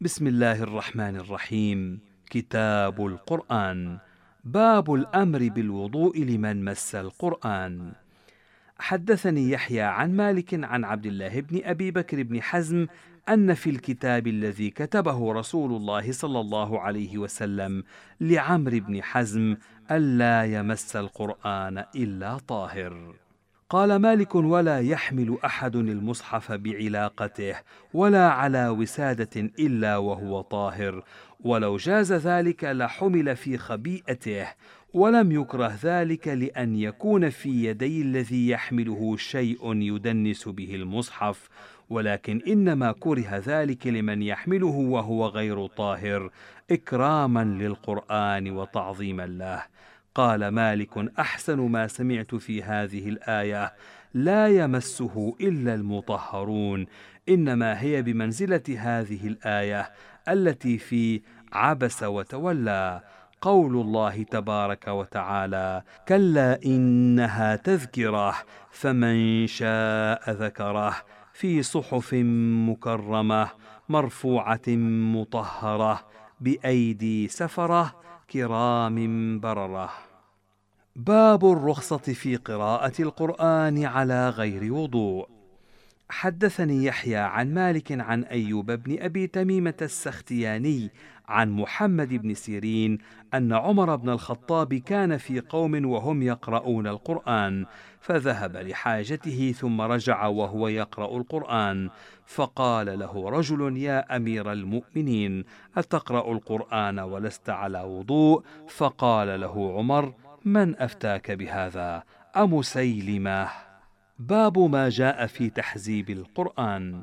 بسم الله الرحمن الرحيم. كتاب القرآن. باب الأمر بالوضوء لمن مس القرآن. حدثني يحيى عن مالك عن عبد الله بن أبي بكر بن حزم أن في الكتاب الذي كتبه رسول الله صلى الله عليه وسلم لعمرو بن حزم الا يمس القرآن إلا طاهر. قال مالك ولا يحمل أحد المصحف بعلاقته ولا على وسادة إلا وهو طاهر. ولو جاز ذلك لحمل في خبيئته ولم يكره ذلك لأن يكون في يدي الذي يحمله شيء يدنس به المصحف. ولكن إنما كره ذلك لمن يحمله وهو غير طاهر إكراما للقرآن وتعظيما له. قال مالك أحسن ما سمعت في هذه الآية لا يمسه إلا المطهرون إنما هي بمنزلة هذه الآية التي في عبس وتولى. قول الله تبارك وتعالى كلا إنها تذكرة فمن شاء ذكره في صحف مكرمة مرفوعة مطهرة بأيدي سفرة كرام بررة. باب الرخصة في قراءة القرآن على غير وضوء. حدثني يحيى عن مالك عن أيوب بن أبي تميمة السختياني عن محمد بن سيرين أن عمر بن الخطاب كان في قوم وهم يقرؤون القرآن فذهب لحاجته ثم رجع وهو يقرأ القرآن فقال له رجل يا أمير المؤمنين أتقرأ القرآن ولست على وضوء؟ فقال له عمر من أفتاك بهذا؟ أمسيلمة. باب ما جاء في تحزيب القرآن.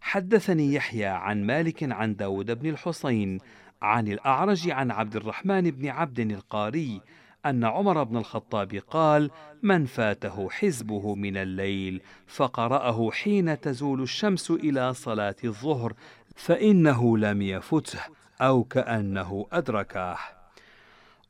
حدثني يحيى عن مالك عن داود بن الحصين عن الأعرج عن عبد الرحمن بن عبد القاري أن عمر بن الخطاب قال: من فاته حزبه من الليل فقرأه حين تزول الشمس إلى صلاة الظهر فإنه لم يفته أو كأنه أدركه.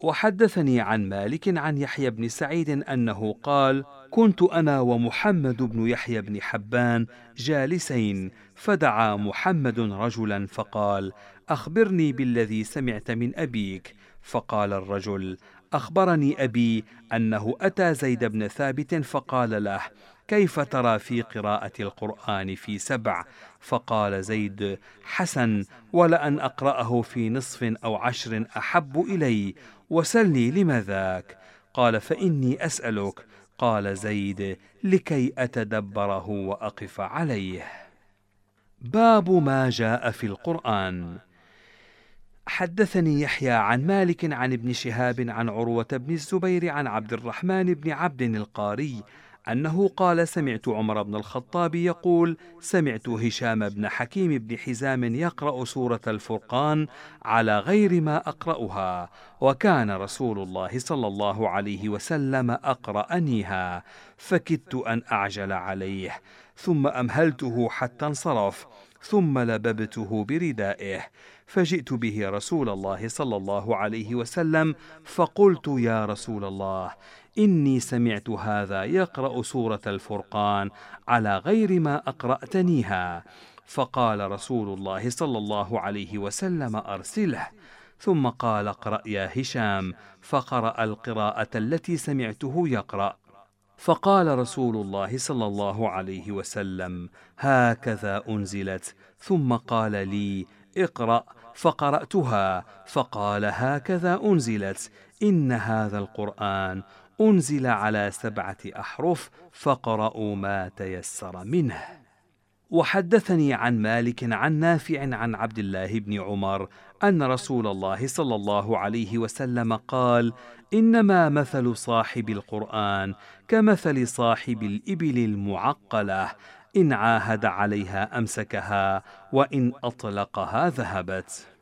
وحدثني عن مالك عن يحيى بن سعيد أنه قال: كنت أنا ومحمد بن يحيى بن حبان جالسين. فدعا محمد رجلا فقال أخبرني بالذي سمعت من أبيك. فقال الرجل أخبرني أبي أنه أتى زيد بن ثابت فقال له كيف ترى في قراءة القرآن في سبع؟ فقال زيد حسن ولان أقرأه في نصف أو عشر أحب إلي وسلني لم ذاك. قال فإني أسألك. قال زيد لكي أتدبره وأقف عليه. باب ما جاء في القرآن. حدثني يحيى عن مالك عن ابن شهاب عن عروة بن الزبير عن عبد الرحمن بن عبد القاري أنه قال سمعت عمر بن الخطاب يقول سمعت هشام بن حكيم بن حزام يقرأ سورة الفرقان على غير ما أقرأها وكان رسول الله صلى الله عليه وسلم أقرأنيها فكدت أن أعجل عليه ثم أمهلته حتى انصرف ثم لببته بردائه فجئت به رسول الله صلى الله عليه وسلم فقلت يا رسول الله إني سمعت هذا يقرأ سورة الفرقان على غير ما أقرأتنيها. فقال رسول الله صلى الله عليه وسلم أرسله. ثم قال اقرأ يا هشام. فقرأ القراءة التي سمعته يقرأ. فقال رسول الله صلى الله عليه وسلم هكذا أنزلت. ثم قال لي اقرأ. فقرأتها. فقال هكذا أنزلت. إن هذا القرآن أنزل على سبعة أحرف فقرأوا ما تيسر منه. وحدثني عن مالك عن نافع عن عبد الله بن عمر أن رسول الله صلى الله عليه وسلم قال إنما مثل صاحب القرآن كمثل صاحب الإبل المعقلة إن عاهد عليها أمسكها وإن أطلقها ذهبت.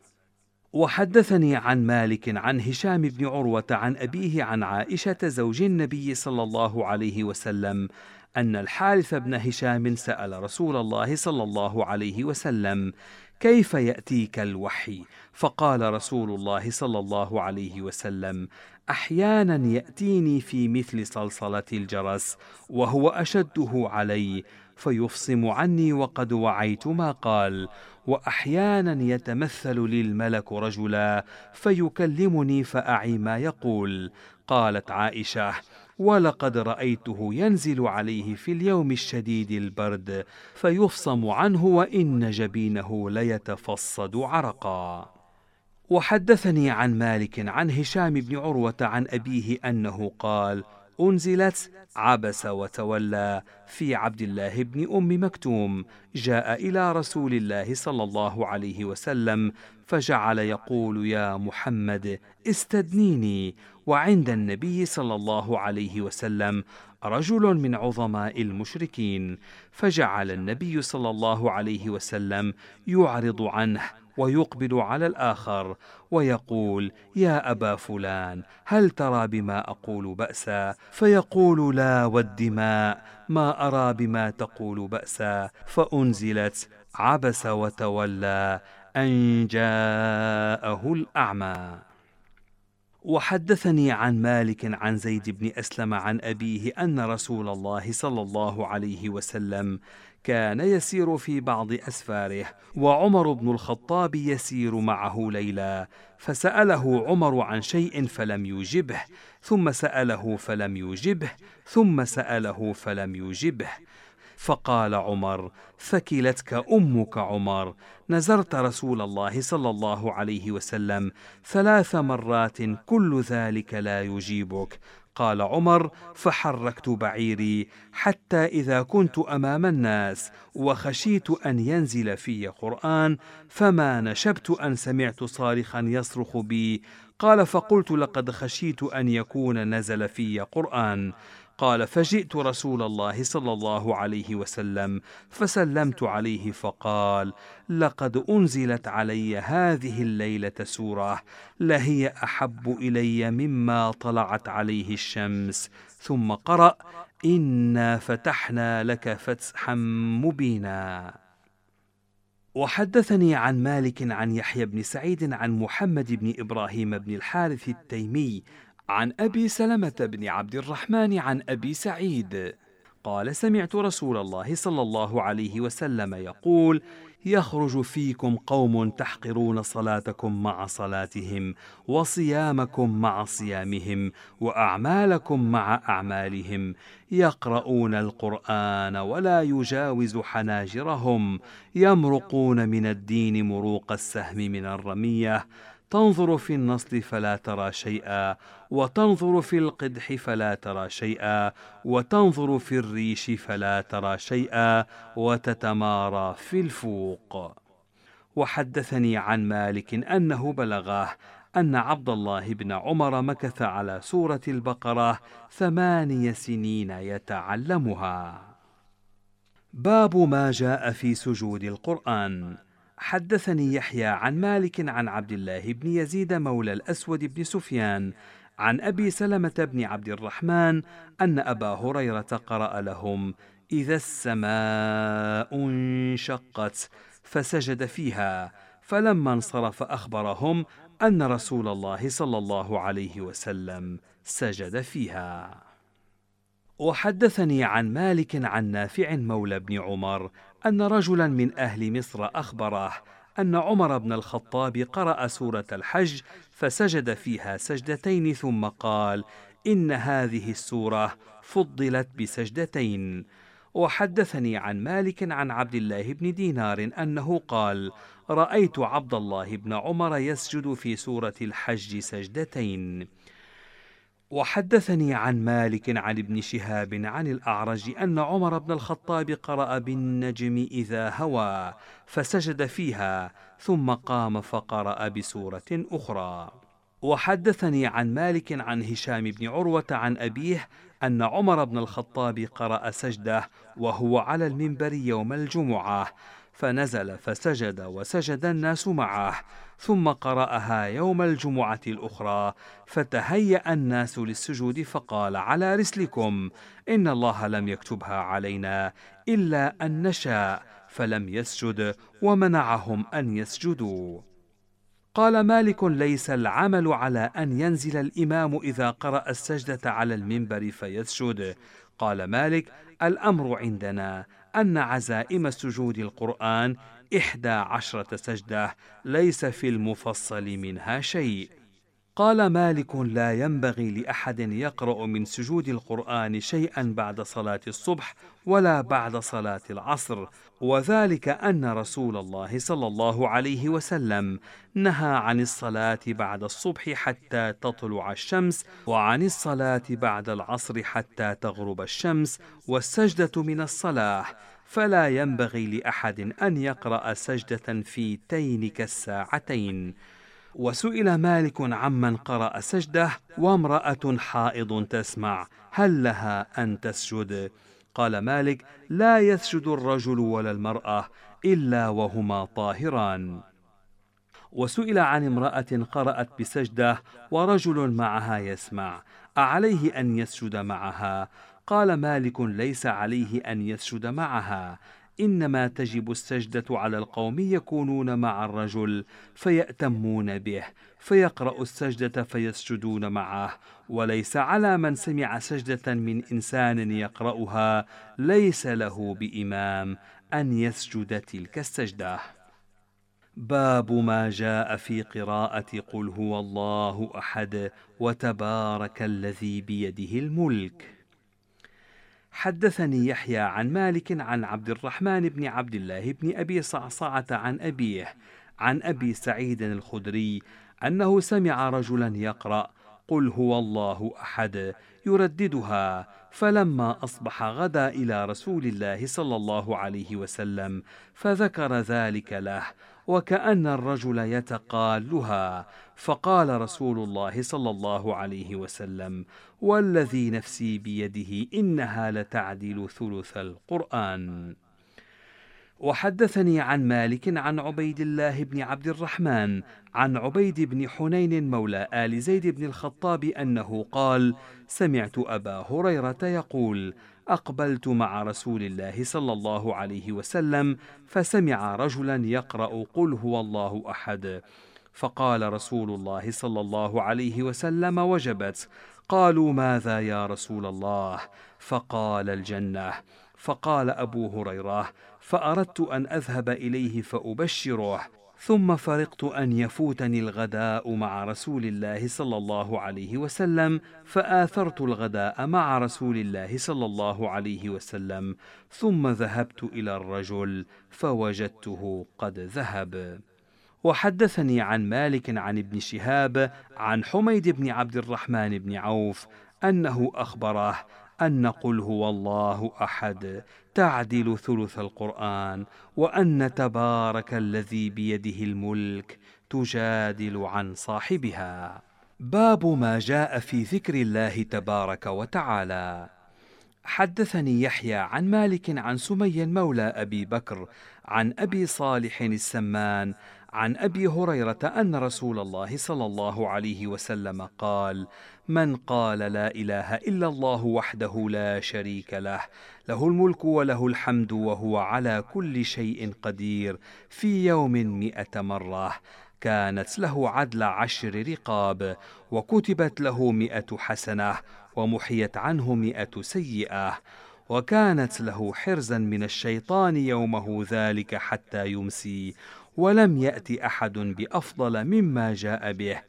وحدثني عن مالك عن هشام بن عروة عن أبيه عن عائشة زوج النبي صلى الله عليه وسلم أن الحارث بن هشام سأل رسول الله صلى الله عليه وسلم كيف يأتيك الوحي؟ فقال رسول الله صلى الله عليه وسلم أحيانا يأتيني في مثل صلصلة الجرس وهو أشده علي فيفصم عني وقد وعيت ما قال وأحيانا يتمثل لي الملك رجلا فيكلمني فأعي ما يقول. قالت عائشة ولقد رأيته ينزل عليه في اليوم الشديد البرد فيفصم عنه وإن جبينه ليتفصد عرقا. وحدثني عن مالك عن هشام بن عروة عن أبيه أنه قال أنزلت عبس وتولى في عبد الله بن أم مكتوم جاء إلى رسول الله صلى الله عليه وسلم فجعل يقول يا محمد استدنيني وعند النبي صلى الله عليه وسلم رجل من عظماء المشركين فجعل النبي صلى الله عليه وسلم يعرض عنه ويقبل على الآخر ويقول يا أبا فلان هل ترى بما أقول بأسا؟ فيقول لا والدماء ما أرى بما تقول بأسا. فأنزلت عبس وتولى أن جاءه الأعمى. وحدثني عن مالك عن زيد بن أسلم عن أبيه أن رسول الله صلى الله عليه وسلم كان يسير في بعض أسفاره وعمر بن الخطاب يسير معه ليلا فسأله عمر عن شيء فلم يجبه ثم سأله فلم يجبه ثم سأله فلم يجبه فقال عمر ثكلتك أمك عمر. نزرت رسول الله صلى الله عليه وسلم ثلاث مرات كل ذلك لا يجيبك. قال عمر فحركت بعيري حتى إذا كنت أمام الناس وخشيت أن ينزل في قرآن فما نشبت أن سمعت صارخا يصرخ بي قال فقلت لقد خشيت أن يكون نزل في قرآن. قال فجئت رسول الله صلى الله عليه وسلم فسلمت عليه فقال لقد أنزلت علي هذه الليلة سورة لهي أحب إلي مما طلعت عليه الشمس ثم قرأ إنا فتحنا لك فتحا مبينا. وحدثني عن مالك عن يحيى بن سعيد عن محمد بن إبراهيم بن الحارث التيمي عن أبي سلمة بن عبد الرحمن عن أبي سعيد. قال سمعت رسول الله صلى الله عليه وسلم يقول يخرج فيكم قوم تحقرون صلاتكم مع صلاتهم وصيامكم مع صيامهم وأعمالكم مع أعمالهم. يقرؤون القرآن ولا يجاوز حناجرهم. يمرقون من الدين مروق السهم من الرمية. تنظر في النصل فلا ترى شيئا وتنظر في القدح فلا ترى شيئا وتنظر في الريش فلا ترى شيئا وتتمارى في الفوق. وحدثني عن مالك أنه بلغه أن عبد الله بن عمر مكث على سورة البقرة ثماني سنين يتعلمها. باب ما جاء في سجود القرآن. حدثني يحيى عن مالك عن عبد الله بن يزيد مولى الأسود بن سفيان عن أبي سلمة بن عبد الرحمن أن أبا هريرة قرأ لهم إذا السماء انشقت فسجد فيها فلما انصرف أخبرهم أن رسول الله صلى الله عليه وسلم سجد فيها. وحدثني عن مالك عن نافع مولى بن عمر أن رجلا من أهل مصر اخبره أن عمر بن الخطاب قرأ سورة الحج فسجد فيها سجدتين ثم قال إن هذه السورة فضلت بسجدتين. وحدثني عن مالك عن عبد الله بن دينار أنه قال رأيت عبد الله بن عمر يسجد في سورة الحج سجدتين. وحدثني عن مالك عن ابن شهاب عن الأعرج أن عمر بن الخطاب قرأ بالنجم إذا هوى فسجد فيها ثم قام فقرأ بسورة أخرى. وحدثني عن مالك عن هشام بن عروة عن أبيه أن عمر بن الخطاب قرأ سجده وهو على المنبر يوم الجمعة فنزل فسجد وسجد الناس معه ثم قرأها يوم الجمعة الأخرى فتهيأ الناس للسجود فقال على رسلكم إن الله لم يكتبها علينا إلا أن نشاء فلم يسجد ومنعهم أن يسجدوا. قال مالك ليس العمل على أن ينزل الإمام إذا قرأ السجدة على المنبر فيسجد. قال مالك الأمر عندنا أن عزائم سجود القرآن إحدى عشرة سجدة ليس في المفصل منها شيء. قال مالك لا ينبغي لأحد يقرأ من سجود القرآن شيئا بعد صلاة الصبح ولا بعد صلاة العصر وذلك أن رسول الله صلى الله عليه وسلم نهى عن الصلاة بعد الصبح حتى تطلع الشمس وعن الصلاة بعد العصر حتى تغرب الشمس والسجدة من الصلاة. فلا ينبغي لأحد أن يقرأ سجدة في تينك الساعتين وسئل مالك عمن قرأ سجدة وامرأة حائض تسمع هل لها أن تسجد؟ قال مالك لا يسجد الرجل ولا المرأة إلا وهما طاهران وسئل عن امرأة قرأت بسجدة ورجل معها يسمع أعليه أن يسجد معها؟ قال مالك ليس عليه أن يسجد معها إنما تجب السجدة على القوم يكونون مع الرجل فيأتمون به فيقرأ السجدة فيسجدون معه وليس على من سمع سجدة من إنسان يقرأها ليس له بإمام أن يسجد تلك السجدة. باب ما جاء في قراءة قل هو الله أحد وتبارك الذي بيده الملك. حدثني يحيى عن مالك عن عبد الرحمن بن عبد الله بن أبي صعصعة عن أبيه عن أبي سعيد الخدري أنه سمع رجلا يقرأ قل هو الله أحد يرددها فلما أصبح غدا إلى رسول الله صلى الله عليه وسلم فذكر ذلك له وكأن الرجل يتقالها فقال رسول الله صلى الله عليه وسلم والذي نفسي بيده إنها لتعدل ثلث القرآن. وحدثني عن مالك عن عبيد الله بن عبد الرحمن عن عبيد بن حنين مولى آل زيد بن الخطاب أنه قال سمعت أبا هريرة يقول أقبلت مع رسول الله صلى الله عليه وسلم فسمع رجلا يقرأ قل هو الله أحد فقال رسول الله صلى الله عليه وسلم وجبت قالوا ماذا يا رسول الله؟ فقال الجنة. فقال أبو هريرة فأردت أن أذهب إليه فأبشره ثم فرقت أن يفوتني الغداء مع رسول الله صلى الله عليه وسلم فآثرت الغداء مع رسول الله صلى الله عليه وسلم ثم ذهبت إلى الرجل فوجدته قد ذهب. وحدثني عن مالك عن ابن شهاب عن حميد بن عبد الرحمن بن عوف أنه أخبره أن قل هو الله أحد تعدل ثلث القرآن وأن تبارك الذي بيده الملك تجادل عن صاحبها. باب ما جاء في ذكر الله تبارك وتعالى. حدثني يحيى عن مالك عن سمي مولى أبي بكر عن أبي صالح السمان عن أبي هريرة أن رسول الله صلى الله عليه وسلم قال من قال لا إله إلا الله وحده لا شريك له له الملك وله الحمد وهو على كل شيء قدير في يوم مئة مرة كانت له عدل عشر رقاب وكتبت له مئة حسنة ومحيت عنه مئة سيئة وكانت له حرزا من الشيطان يومه ذلك حتى يمسي ولم يأت أحد بأفضل مما جاء به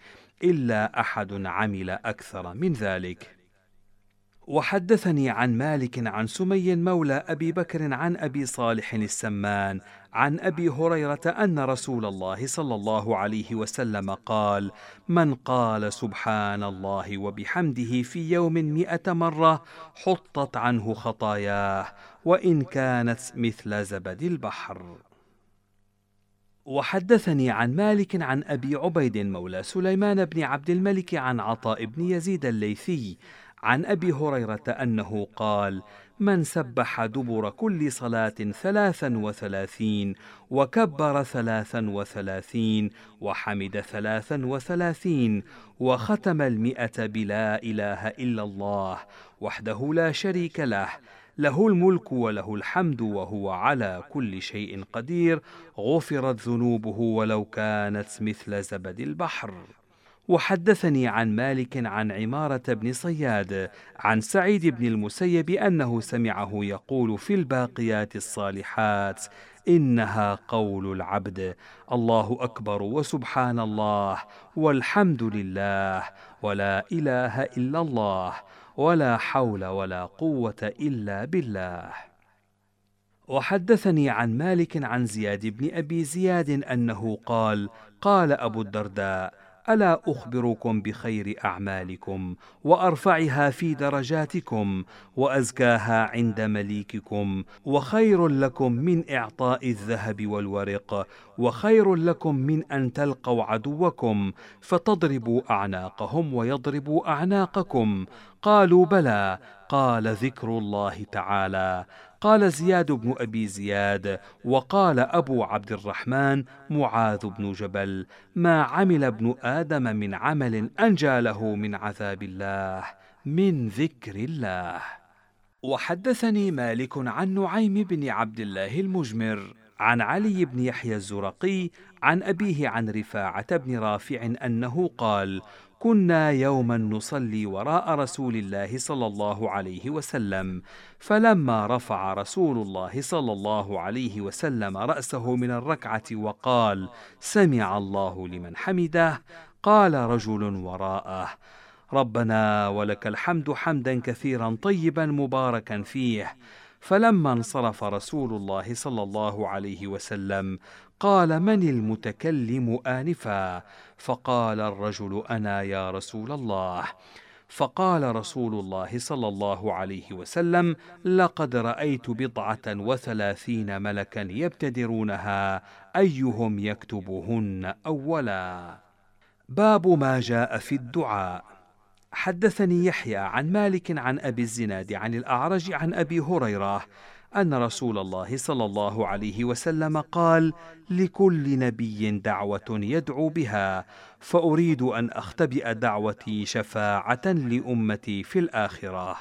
إلا أحد عمل أكثر من ذلك. وحدثني عن مالك عن سمي مولى أبي بكر عن أبي صالح السمان عن أبي هريرة أن رسول الله صلى الله عليه وسلم قال من قال سبحان الله وبحمده في يوم مئة مرة حطت عنه خطاياه وإن كانت مثل زبد البحر. وحدثني عن مالك عن أبي عبيد مولى سليمان بن عبد الملك عن عطاء بن يزيد الليثي عن أبي هريرة أنه قال من سبح دبر كل صلاة ثلاثا وثلاثين وكبر ثلاثا وثلاثين وحمد ثلاثا وثلاثين وختم المئة بلا إله إلا الله وحده لا شريك له له الملك وله الحمد وهو على كل شيء قدير. غفرت ذنوبه ولو كانت مثل زبد البحر. وحدثني عن مالك عن عمارة بن صياد عن سعيد بن المسيب أنه سمعه يقول في الباقيات الصالحات إنها قول العبد. الله أكبر وسبحان الله والحمد لله ولا إله إلا الله. ولا حول ولا قوة إلا بالله. وحدثني عن مالك عن زياد بن أبي زياد أنه قال قال أبو الدرداء ألا أخبركم بخير أعمالكم وأرفعها في درجاتكم وأزكاها عند مليككم وخير لكم من إعطاء الذهب والورق وخير لكم من أن تلقوا عدوكم فتضربوا أعناقهم ويضربوا أعناقكم قالوا بلى قال ذكر الله تعالى قال زياد بن أبي زياد وقال أبو عبد الرحمن معاذ بن جبل ما عمل ابن آدم من عمل أنجى له من عذاب الله من ذكر الله. وحدثني مالك عن نعيم بن عبد الله المجمر عن علي بن يحيى الزرقي عن أبيه عن رفاعة بن رافع أنه قال كنا يوما نصلي وراء رسول الله صلى الله عليه وسلم فلما رفع رسول الله صلى الله عليه وسلم رأسه من الركعة وقال سمع الله لمن حمده قال رجل وراءه ربنا ولك الحمد حمدا كثيرا طيبا مباركا فيه فلما انصرف رسول الله صلى الله عليه وسلم قال من المتكلم آنفا؟ فقال الرجل أنا يا رسول الله. فقال رسول الله صلى الله عليه وسلم لقد رأيت بضعة وثلاثين ملكا يبتدرونها أيهم يكتبهن أولا؟ باب ما جاء في الدعاء. حدثني يحيى عن مالك عن أبي الزناد عن الأعرج عن أبي هريرة أن رسول الله صلى الله عليه وسلم قال لكل نبي دعوة يدعو بها فأريد أن أختبئ دعوتي شفاعة لأمتي في الآخرة.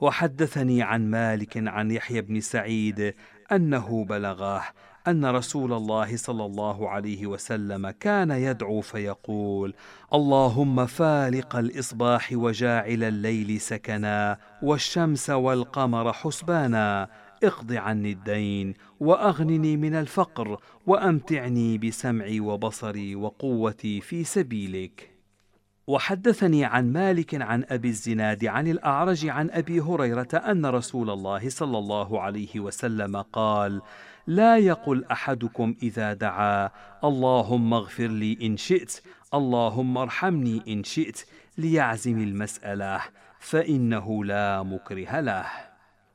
وحدثني عن مالك عن يحيى بن سعيد أنه بلغه أن رسول الله صلى الله عليه وسلم كان يدعو فيقول اللهم فالق الإصباح وجاعل الليل سكنا والشمس والقمر حسبانا اقض عني الدين وأغنني من الفقر وأمتعني بسمعي وبصري وقوتي في سبيلك. وحدثني عن مالك عن أبي الزناد عن الأعرج عن أبي هريرة أن رسول الله صلى الله عليه وسلم قال لا يقل أحدكم إذا دعا اللهم اغفر لي إن شئت اللهم ارحمني إن شئت ليعزم المسألة فإنه لا مكره له.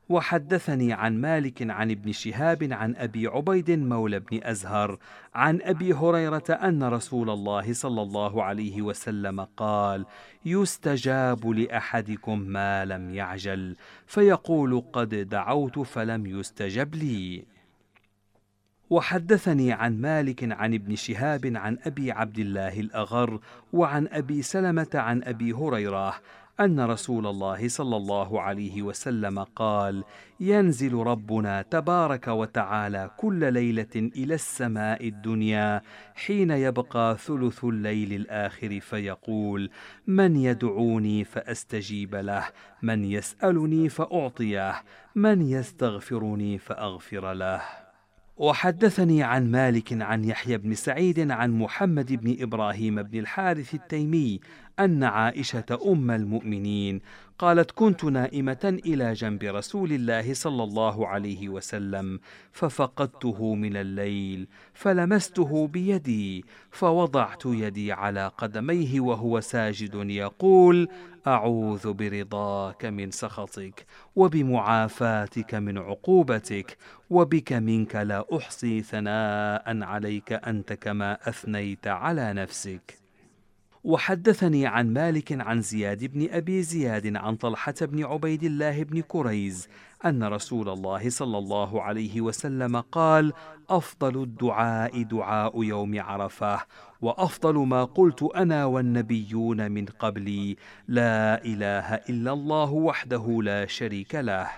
وحدثني عن مالك عن ابن شهاب عن أبي عبيد مولى بن أزهر عن أبي هريرة أن رسول الله صلى الله عليه وسلم قال يستجاب لأحدكم ما لم يعجل فيقول قد دعوت فلم يستجب لي. وحدثني عن مالك عن ابن شهاب عن أبي عبد الله الأغر وعن أبي سلمة عن أبي هريرة أن رسول الله صلى الله عليه وسلم قال ينزل ربنا تبارك وتعالى كل ليلة إلى السماء الدنيا حين يبقى ثلث الليل الآخر فيقول من يدعوني فأستجيب له من يسألني فأعطيه من يستغفرني فأغفر له. وحدثني عن مالك عن يحيى بن سعيد عن محمد بن إبراهيم بن الحارث التيمي أن عائشة أم المؤمنين قالت كنت نائمة إلى جنب رسول الله صلى الله عليه وسلم ففقدته من الليل فلمسته بيدي فوضعت يدي على قدميه وهو ساجد يقول أعوذ برضاك من سخطك وبمعافاتك من عقوبتك وبك منك لا أحصي ثناء عليك أنت كما أثنيت على نفسك. وحدثني عن مالك عن زياد بن أبي زياد عن طلحة بن عبيد الله بن كريز أن رسول الله صلى الله عليه وسلم قال أفضل الدعاء دعاء يوم عرفة وأفضل ما قلت أنا والنبيون من قبلي لا إله إلا الله وحده لا شريك له.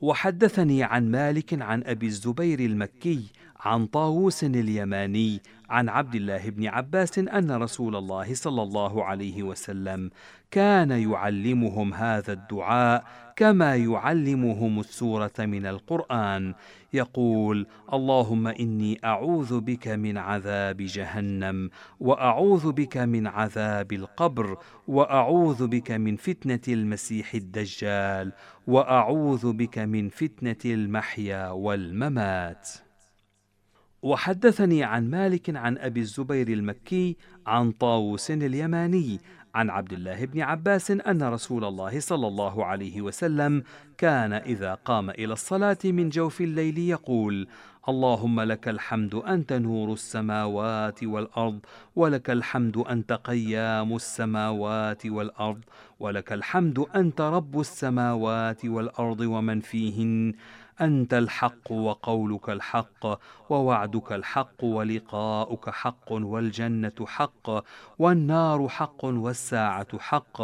وحدثني عن مالك عن أبي الزبير المكي عن طاووس اليماني عن عبد الله بن عباس أن رسول الله صلى الله عليه وسلم كان يعلمهم هذا الدعاء كما يعلمهم السورة من القرآن. يقول اللهم إني أعوذ بك من عذاب جهنم وأعوذ بك من عذاب القبر وأعوذ بك من فتنة المسيح الدجال وأعوذ بك من فتنة المحيا والممات. وحدثني عن مالك عن أبي الزبير المكي عن طاووس اليماني عن عبد الله بن عباس أن رسول الله صلى الله عليه وسلم كان إذا قام إلى الصلاة من جوف الليل يقول اللهم لك الحمد أنت نور السماوات والأرض ولك الحمد أنت قيام السماوات والأرض ولك الحمد أنت رب السماوات والأرض ومن فيهن أنت الحق وقولك الحق ووعدك الحق ولقاؤك حق والجنة حق والنار حق والساعة حق.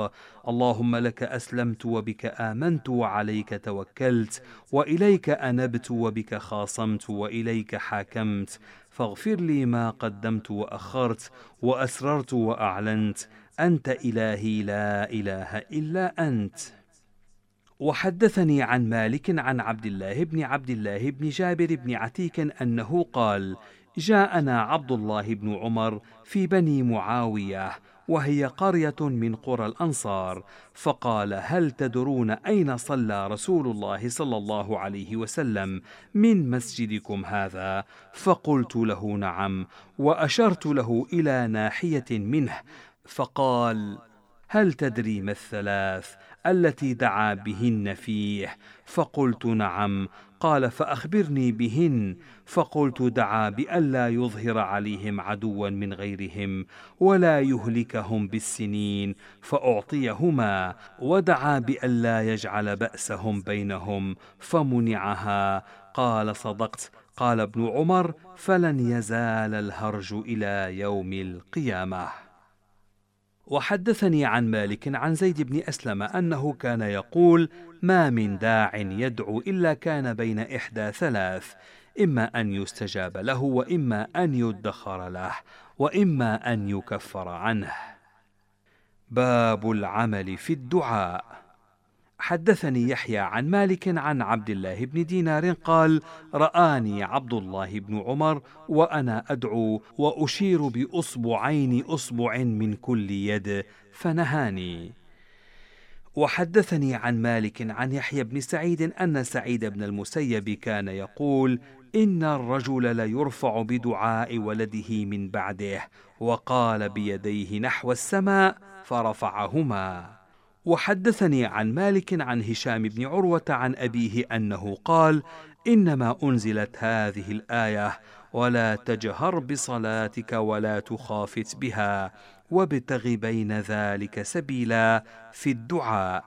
اللهم لك أسلمت وبك آمنت وعليك توكلت وإليك أنبت وبك خاصمت وإليك حاكمت. فاغفر لي ما قدمت وأخرت وأسررت وأعلنت. أنت إلهي لا إله إلا أنت. وحدثني عن مالك عن عبد الله بن عبد الله بن جابر بن عتيك أنه قال جاءنا عبد الله بن عمر في بني معاوية وهي قرية من قرى الأنصار فقال هل تدرون أين صلى رسول الله صلى الله عليه وسلم من مسجدكم هذا؟ فقلت له نعم. وأشرت له إلى ناحية منه فقال هل تدري ما الثلاث؟ التي دعا بهن فيه. فقلت نعم. قال فأخبرني بهن. فقلت دعا بألا يظهر عليهم عدوا من غيرهم ولا يهلكهم بالسنين. فأعطيهما ودعا بألا يجعل بأسهم بينهم. فمنعها. قال صدقت. قال ابن عمر فلن يزال الهرج إلى يوم القيامة. وحدثني عن مالك عن زيد بن أسلم أنه كان يقول ما من داع يدعو إلا كان بين إحدى ثلاث إما أن يستجاب له وإما أن يدخر له وإما أن يكفر عنه. باب العمل في الدعاء. حدثني يحيى عن مالك عن عبد الله بن دينار قال رآني عبد الله بن عمر وأنا أدعو وأشير بأصبعين أصبع من كل يد فنهاني. وحدثني عن مالك عن يحيى بن سعيد أن سعيد بن المسيب كان يقول إن الرجل ليرفع بدعاء ولده من بعده وقال بيديه نحو السماء فرفعهما. وحدثني عن مالك عن هشام بن عروة عن أبيه أنه قال إنما أنزلت هذه الآية ولا تجهر بصلاتك ولا تخافت بها وابتغ بين ذلك سبيلا في الدعاء.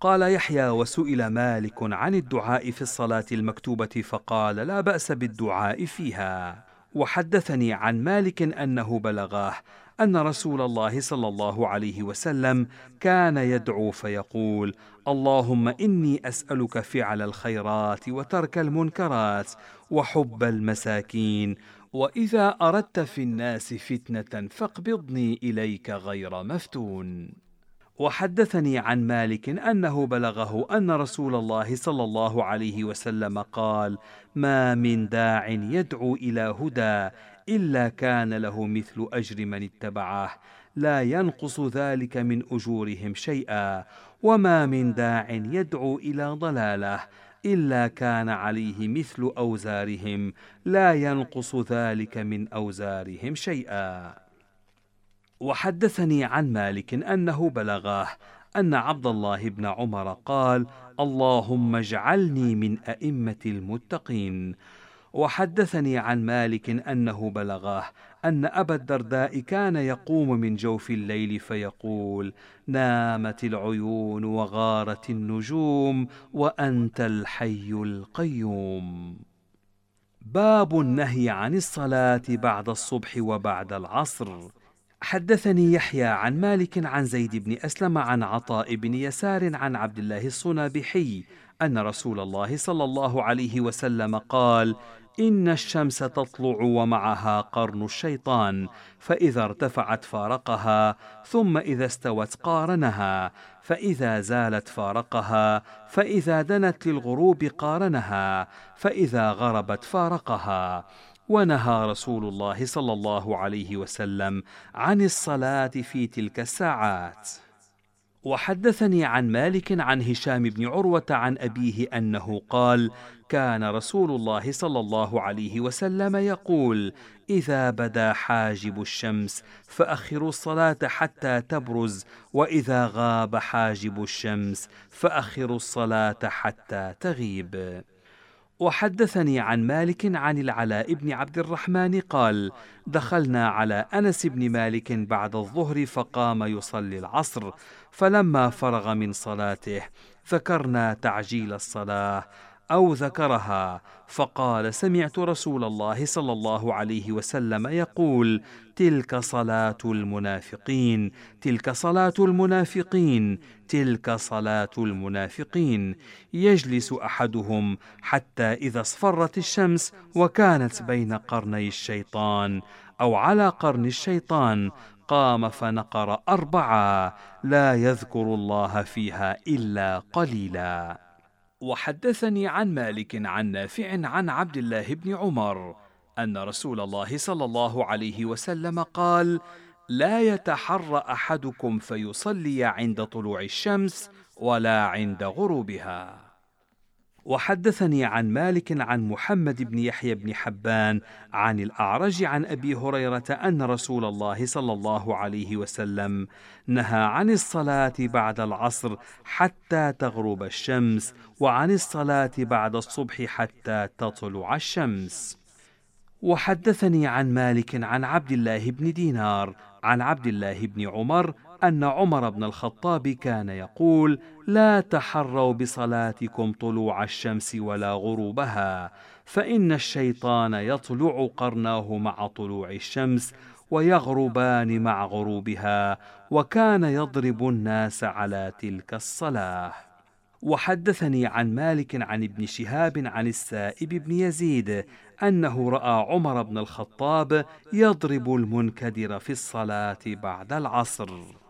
قال يحيى وسئل مالك عن الدعاء في الصلاة المكتوبة فقال لا بأس بالدعاء فيها. وحدثني عن مالك أنه بلغاه أن رسول الله صلى الله عليه وسلم كان يدعو فيقول اللهم إني أسألك فعل الخيرات وترك المنكرات وحب المساكين وإذا أردت في الناس فتنة فاقبضني إليك غير مفتون. وحدثني عن مالك أنه بلغه أن رسول الله صلى الله عليه وسلم قال ما من داع يدعو إلى هدى إلا كان له مثل أجر من اتبعه لا ينقص ذلك من أجورهم شيئا وما من داع يدعو إلى ضلاله إلا كان عليه مثل أوزارهم لا ينقص ذلك من أوزارهم شيئا. وحدثني عن مالك أنه بلغاه أن عبد الله بن عمر قال اللهم اجعلني من أئمة المتقين وحدثني عن مالك أنه بلغاه أن أبا الدرداء كان يقوم من جوف الليل فيقول نامت العيون وغارت النجوم وأنت الحي القيوم. باب النهي عن الصلاة بعد الصبح وبعد العصر. حدثني يحيى عن مالك عن زيد بن أسلم عن عطاء بن يسار عن عبد الله الصنابحي أن رسول الله صلى الله عليه وسلم قال إن الشمس تطلع ومعها قرن الشيطان فإذا ارتفعت فارقها ثم إذا استوت قارنها فإذا زالت فارقها فإذا دنت للغروب قارنها فإذا غربت فارقها. ونهى رسول الله صلى الله عليه وسلم عن الصلاة في تلك الساعات. وحدثني عن مالك عن هشام بن عروة عن أبيه أنه قال كان رسول الله صلى الله عليه وسلم يقول إذا بدا حاجب الشمس فأخروا الصلاة حتى تبرز وإذا غاب حاجب الشمس فأخروا الصلاة حتى تغيب. وحدثني عن مالك عن العلاء بن عبد الرحمن قال دخلنا على أنس بن مالك بعد الظهر فقام يصلي العصر فلما فرغ من صلاته ذكرنا تعجيل الصلاة أو ذكرها فقال سمعت رسول الله صلى الله عليه وسلم يقول تلك صلاة المنافقين تلك صلاة المنافقين تلك صلاة المنافقين يجلس أحدهم حتى إذا اصفرت الشمس وكانت بين قرني الشيطان أو على قرن الشيطان قام فنقر أربعة. لا يذكر الله فيها إلا قليلا. وحدثني عن مالك عن نافع عن عبد الله بن عمر أن رسول الله صلى الله عليه وسلم قال لا يتحرى أحدكم فيصلي عند طلوع الشمس ولا عند غروبها. وحدثني عن مالك عن محمد بن يحيى بن حبان عن الأعرج عن أبي هريرة أن رسول الله صلى الله عليه وسلم نهى عن الصلاة بعد العصر حتى تغرب الشمس وعن الصلاة بعد الصبح حتى تطلع الشمس. وحدثني عن مالك عن عبد الله بن دينار عن عبد الله بن عمر أن عمر بن الخطاب كان يقول لا تحروا بصلاتكم طلوع الشمس ولا غروبها فإن الشيطان يطلع قرناه مع طلوع الشمس ويغربان مع غروبها وكان يضرب الناس على تلك الصلاة. وحدثني عن مالك عن ابن شهاب عن السائب بن يزيد أنه رأى عمر بن الخطاب يضرب المنكدر في الصلاة بعد العصر.